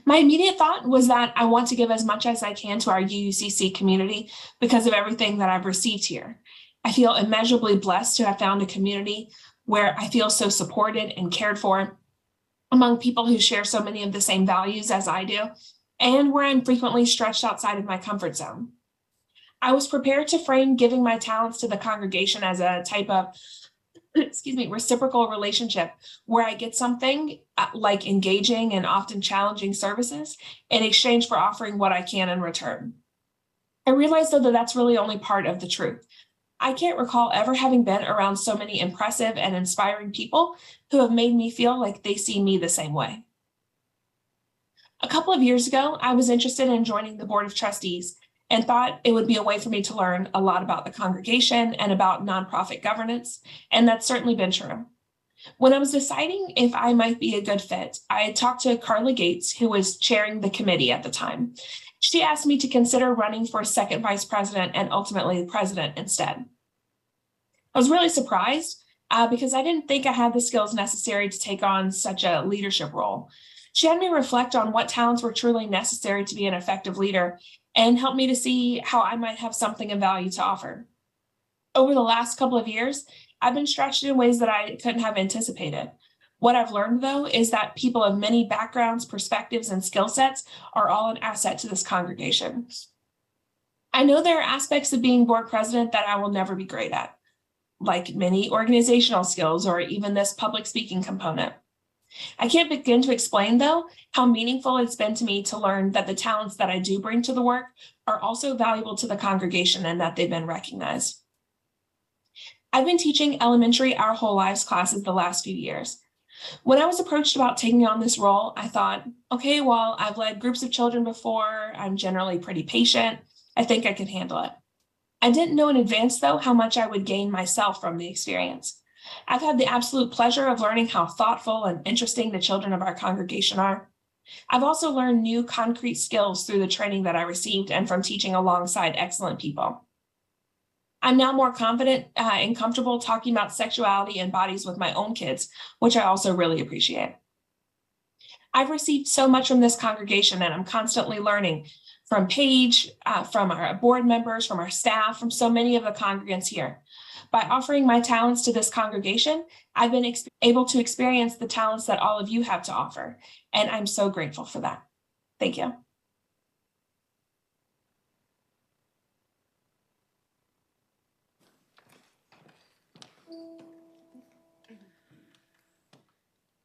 My immediate thought was that I want to give as much as I can to our UUCC community because of everything that I've received here. I feel immeasurably blessed to have found a community where I feel so supported and cared for among people who share so many of the same values as I do, and where I'm frequently stretched outside of my comfort zone. I was prepared to frame giving my talents to the congregation as a type of, excuse me, reciprocal relationship where I get something uh, like engaging and often challenging services in exchange for offering what I can in return. I realize though that that's really only part of the truth. I can't recall ever having been around so many impressive and inspiring people who have made me feel like they see me the same way. A couple of years ago, I was interested in joining the Board of Trustees and thought it would be a way for me to learn a lot about the congregation and about nonprofit governance, and that's certainly been true. When I was deciding if I might be a good fit, I talked to Carla Gates, who was chairing the committee at the time. She asked me to consider running for second vice president and ultimately president instead. I was really surprised uh, because I didn't think I had the skills necessary to take on such a leadership role. She had me reflect on what talents were truly necessary to be an effective leader and helped me to see how I might have something of value to offer. Over the last couple of years, I've been stretched in ways that I couldn't have anticipated. What I've learned, though, is that people of many backgrounds, perspectives, and skill sets are all an asset to this congregation. I know there are aspects of being board president that I will never be great at, like many organizational skills or even this public speaking component. I can't begin to explain, though, how meaningful it's been to me to learn that the talents that I do bring to the work are also valuable to the congregation and that they've been recognized. I've been teaching elementary Our Whole Lives classes the last few years. When I was approached about taking on this role, I thought, okay, well, I've led groups of children before. I'm generally pretty patient. I think I can handle it. I didn't know in advance, though, how much I would gain myself from the experience. I've had the absolute pleasure of learning how thoughtful and interesting the children of our congregation are. I've also learned new concrete skills through the training that I received and from teaching alongside excellent people. I'm now more confident uh, and comfortable talking about sexuality and bodies with my own kids, which I also really appreciate. I've received so much from this congregation and I'm constantly learning from Paige, uh, from our board members, from our staff, from so many of the congregants here. By offering my talents to this congregation, I've been able to experience the talents that all of you have to offer, and I'm so grateful for that. Thank you.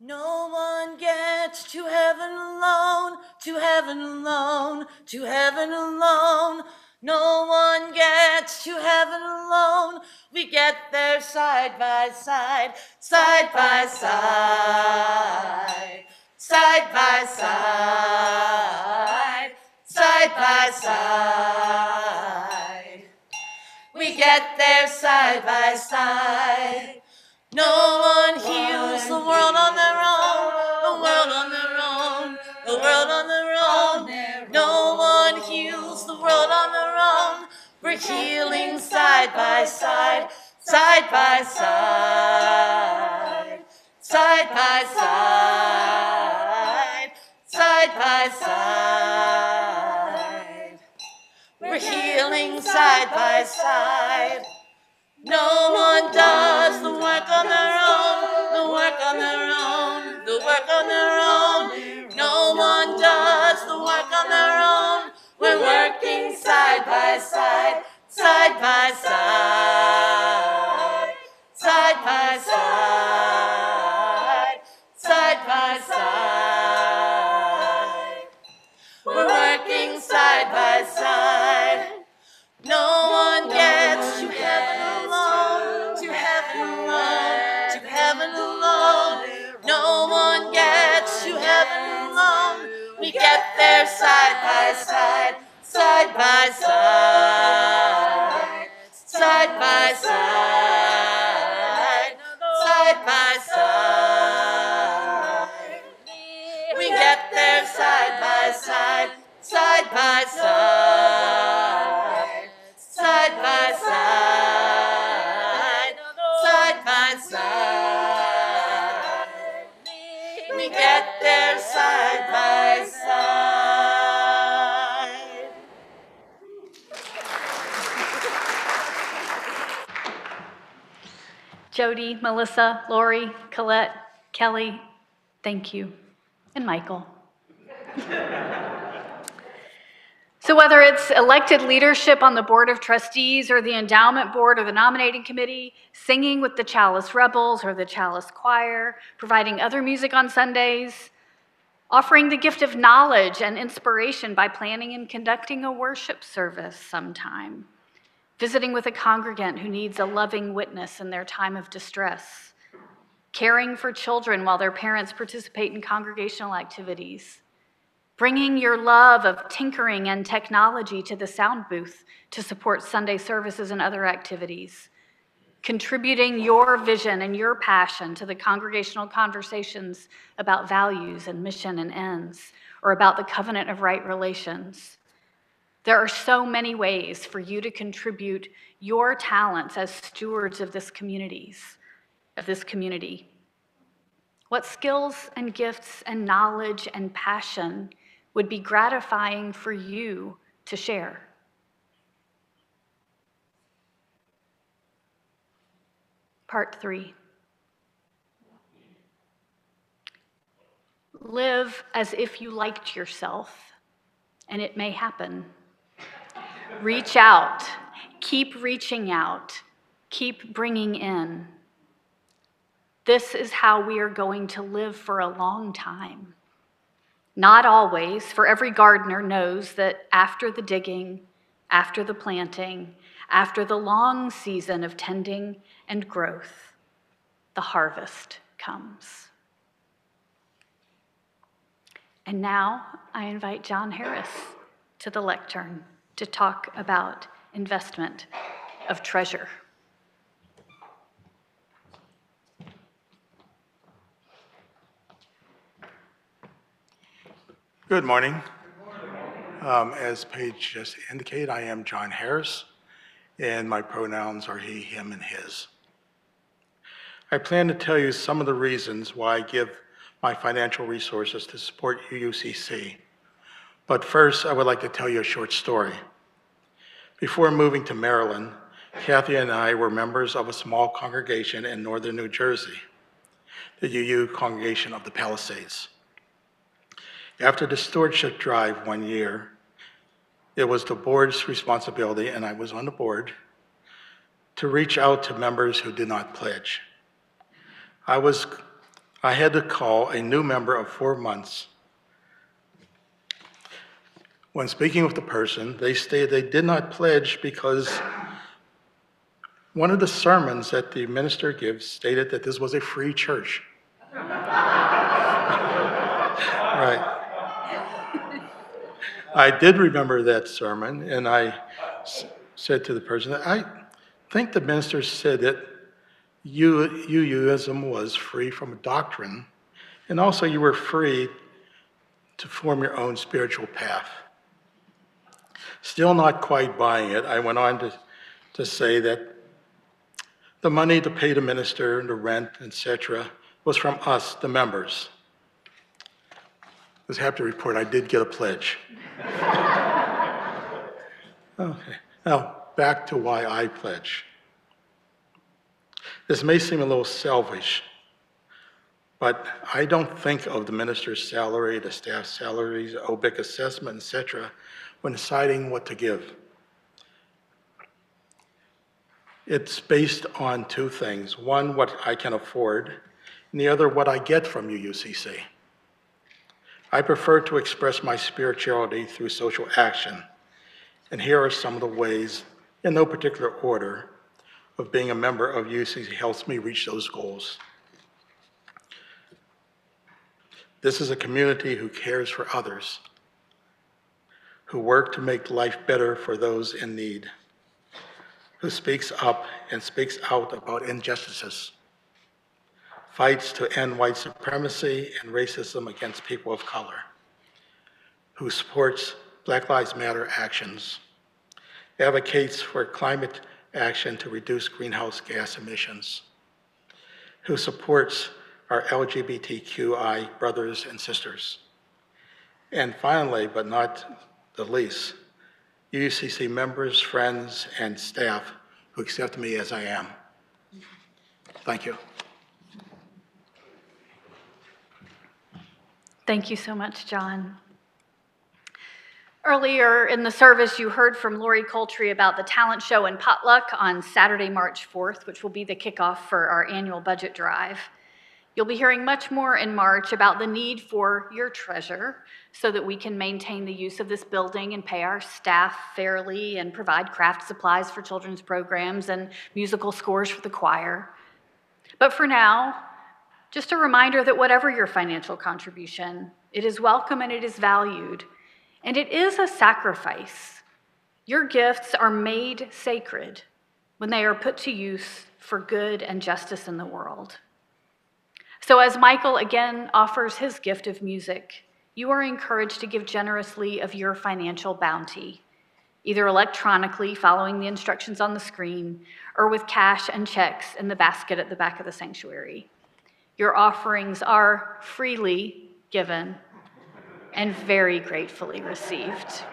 No one gets to heaven alone, to heaven alone, to heaven alone. No one gets to heaven alone. We get there side by side, side by side, side by side, side by side. We get there side by side. No one heals the world on their own, the world on their own, the world on their own. No one heals the world on their own. We're healing side by side, side by side, side by side, side by side. We're healing side by side. No one does the work on their own, the work on their own, the work on their own. No one does the work on their own. Melissa, Laurie, Colette, Kelli, thank you, and Michael. So, whether it's elected leadership on the Board of Trustees or the Endowment Board or the Nominating Committee, singing with the Chalice Rebels or the Chalice Choir, providing other music on Sundays, offering the gift of knowledge and inspiration by planning and conducting a worship service sometime, visiting with a congregant who needs a loving witness in their time of distress, caring for children while their parents participate in congregational activities bringing your love of tinkering and technology to the sound booth to support Sunday services and other activities, contributing your vision and your passion to the congregational conversations about values and mission and ends, or about the covenant of right relations. There are so many ways for you to contribute your talents as stewards of this communities, of this community. What skills and gifts and knowledge and passion would be gratifying for you to share? Part three. Live as if you liked yourself, and it may happen. Reach out, keep reaching out, keep bringing in. This is how we are going to live for a long time. Not always, for every gardener knows that after the digging, after the planting, after the long season of tending and growth, the harvest comes. And now I invite John Harris to the lectern to talk about investment of treasure. Good morning. Um, As Paige just indicated, I am John Harris, and my pronouns are he, him, and his. I plan to tell you some of the reasons why I give my financial resources to support UUCC. But first, I would like to tell you a short story. Before moving to Maryland, Kathy and I were members of a small congregation in northern New Jersey, the UU Congregation of the Palisades. After the stewardship drive one year, it was the board's responsibility, and I was on the board, to reach out to members who did not pledge. I was, I had to call a new member of four months. When speaking with the person, they stated they did not pledge because one of the sermons that the minister gives stated that this was a free church. Right. I did remember that sermon, and I s- said to the person, I think the minister said that you, UUism was free from doctrine, and also you were free to form your own spiritual path. Still not quite buying it, I went on to, to say that the money to pay the minister, and the rent, etc., was from us, the members. I was happy to report, I did get a pledge. Okay, now back to why I pledge. This may seem a little selfish, but I don't think of the minister's salary, the staff's salaries, OBIC assessment, etc., when deciding what to give. It's based on two things. One, what I can afford, and the other, what I get from UUCC. I prefer to express my spirituality through social action. And here are some of the ways, in no particular order, of being a member of UCC helps me reach those goals. This is a community who cares for others, who work to make life better for those in need, who speaks up and speaks out about injustices, fights to end white supremacy and racism against people of color, who supports Black Lives Matter actions, advocates for climate action to reduce greenhouse gas emissions, who supports our LGBTQI brothers and sisters. And finally, but not the least, UCC members, friends, and staff who accept me as I am. Thank you. Thank you so much, John. Earlier in the service, you heard from Laurie Coltri about the talent show and potluck on Saturday, March 4th, which will be the kickoff for our annual budget drive. You'll be hearing much more in March about the need for your treasure so that we can maintain the use of this building and pay our staff fairly and provide craft supplies for children's programs and musical scores for the choir. But for now, just a reminder that whatever your financial contribution, it is welcome and it is valued. And it is a sacrifice. Your gifts are made sacred when they are put to use for good and justice in the world. So, as Michael again offers his gift of music, you are encouraged to give generously of your financial bounty, either electronically following the instructions on the screen or with cash and checks in the basket at the back of the sanctuary. Your offerings are freely given and very gratefully received.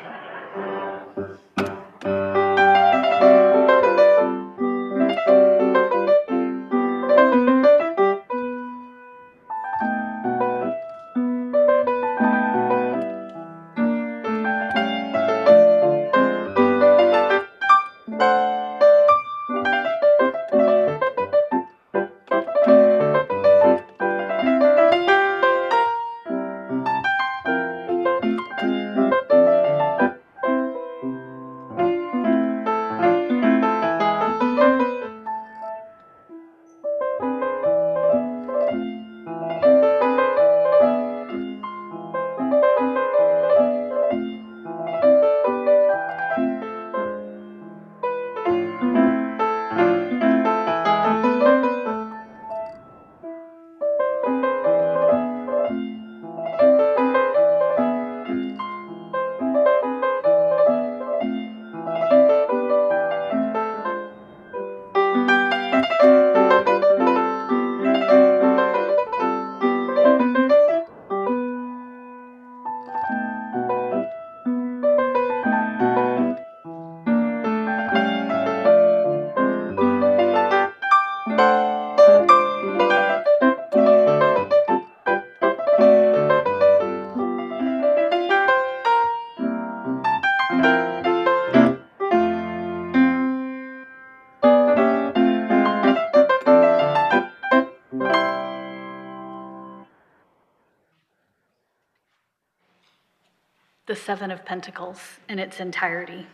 Seven of Pentacles in its entirety.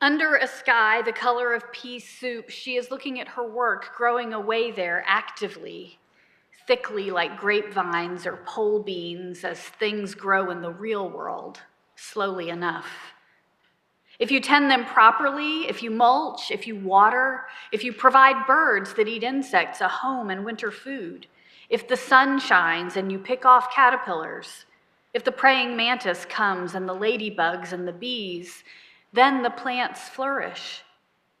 Under a sky the color of pea soup, she is looking at her work growing away there actively, thickly like grapevines or pole beans as things grow in the real world, slowly enough. If you tend them properly, if you mulch, if you water, if you provide birds that eat insects a home and winter food, if the sun shines and you pick off caterpillars, if the praying mantis comes and the ladybugs and the bees, then the plants flourish,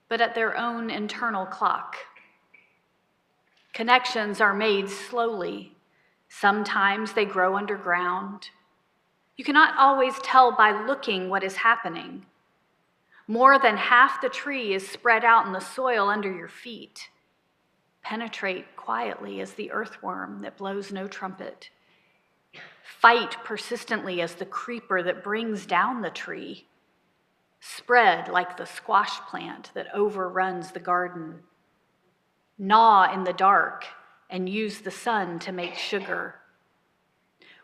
but at their own internal clock. Connections are made slowly. Sometimes they grow underground. You cannot always tell by looking what is happening. More than half the tree is spread out in the soil under your feet. Penetrate quietly as the earthworm that blows no trumpet. Fight persistently as the creeper that brings down the tree. Spread like the squash plant that overruns the garden. Gnaw in the dark and use the sun to make sugar.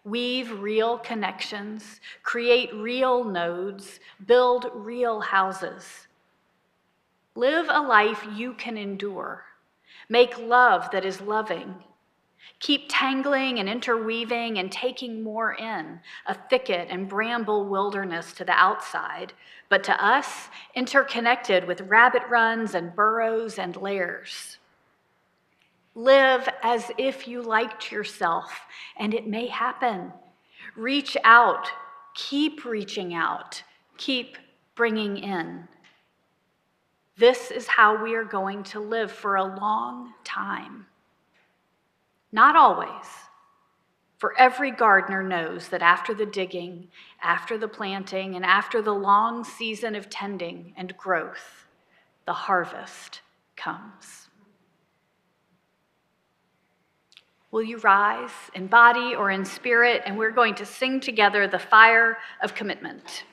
Weave real connections, create real nodes, build real houses. Live a life you can endure. Make love that is loving. Keep tangling and interweaving and taking more in, a thicket and bramble wilderness to the outside, but to us, interconnected with rabbit runs and burrows and lairs. Live as if you liked yourself, and it may happen. Reach out, keep reaching out, keep bringing in. This is how we are going to live for a long time. Not always. For every gardener knows that after the digging, after the planting, and after the long season of tending and growth, the harvest comes. Will you rise in body or in spirit? And we're going to sing together the fire of commitment.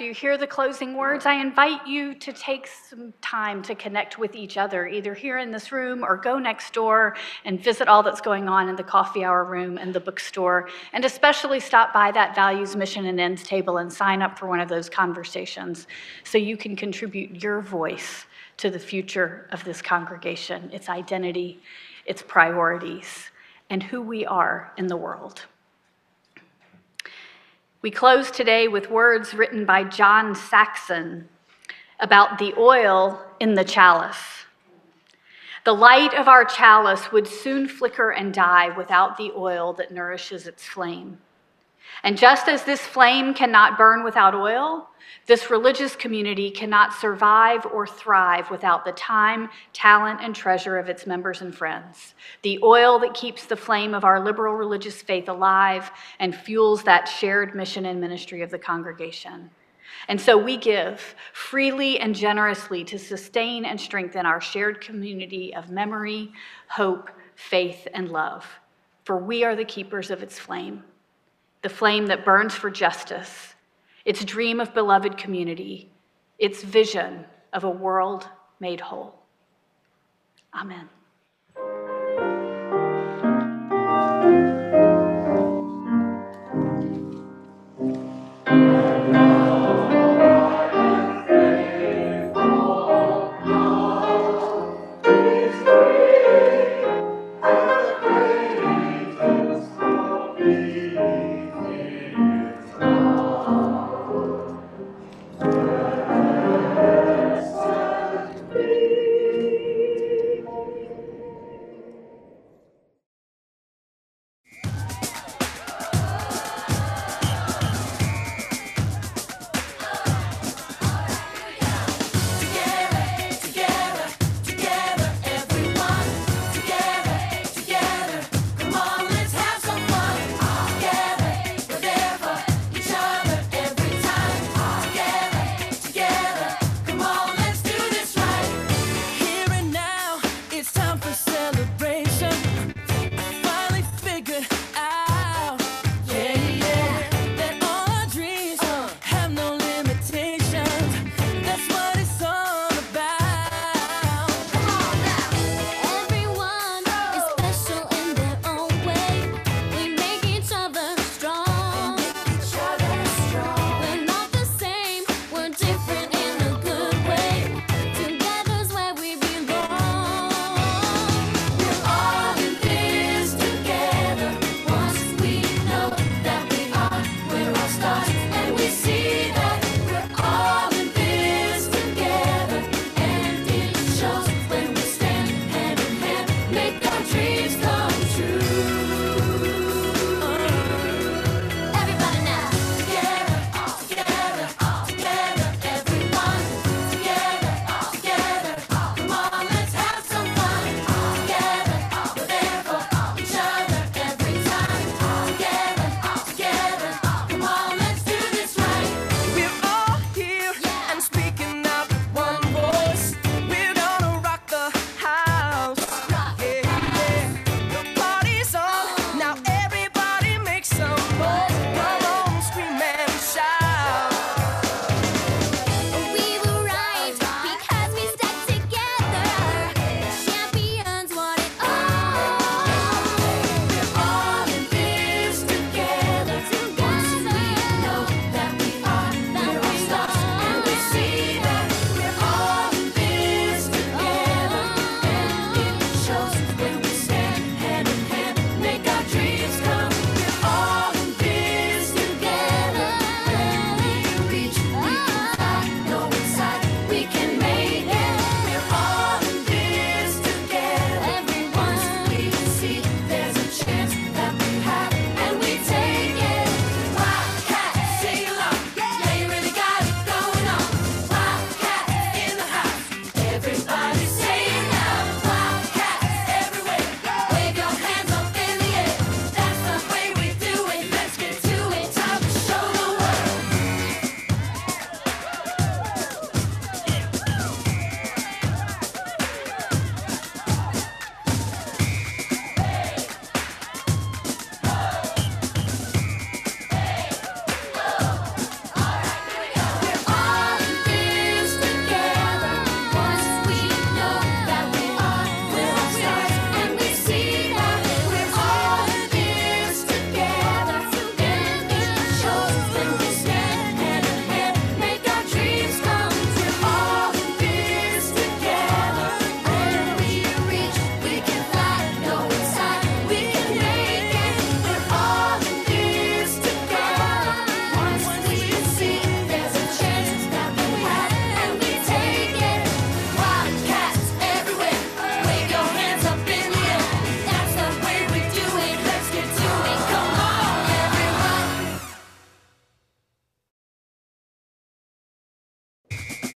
After you hear the closing words, I invite you to take some time to connect with each other, either here in this room or go next door and visit all that's going on in the coffee hour room and the bookstore, and especially stop by that values, mission, and ends table and sign up for one of those conversations so you can contribute your voice to the future of this congregation, its identity, its priorities, and who we are in the world. We close today with words written by John Saxon about the oil in the chalice. The light of our chalice would soon flicker and die without the oil that nourishes its flame. And just as this flame cannot burn without oil, this religious community cannot survive or thrive without the time, talent, and treasure of its members and friends. The oil that keeps the flame of our liberal religious faith alive and fuels that shared mission and ministry of the congregation. And so we give freely and generously to sustain and strengthen our shared community of memory, hope, faith, and love. For we are the keepers of its flame, the flame that burns for justice its dream of beloved community, its vision of a world made whole. Amen.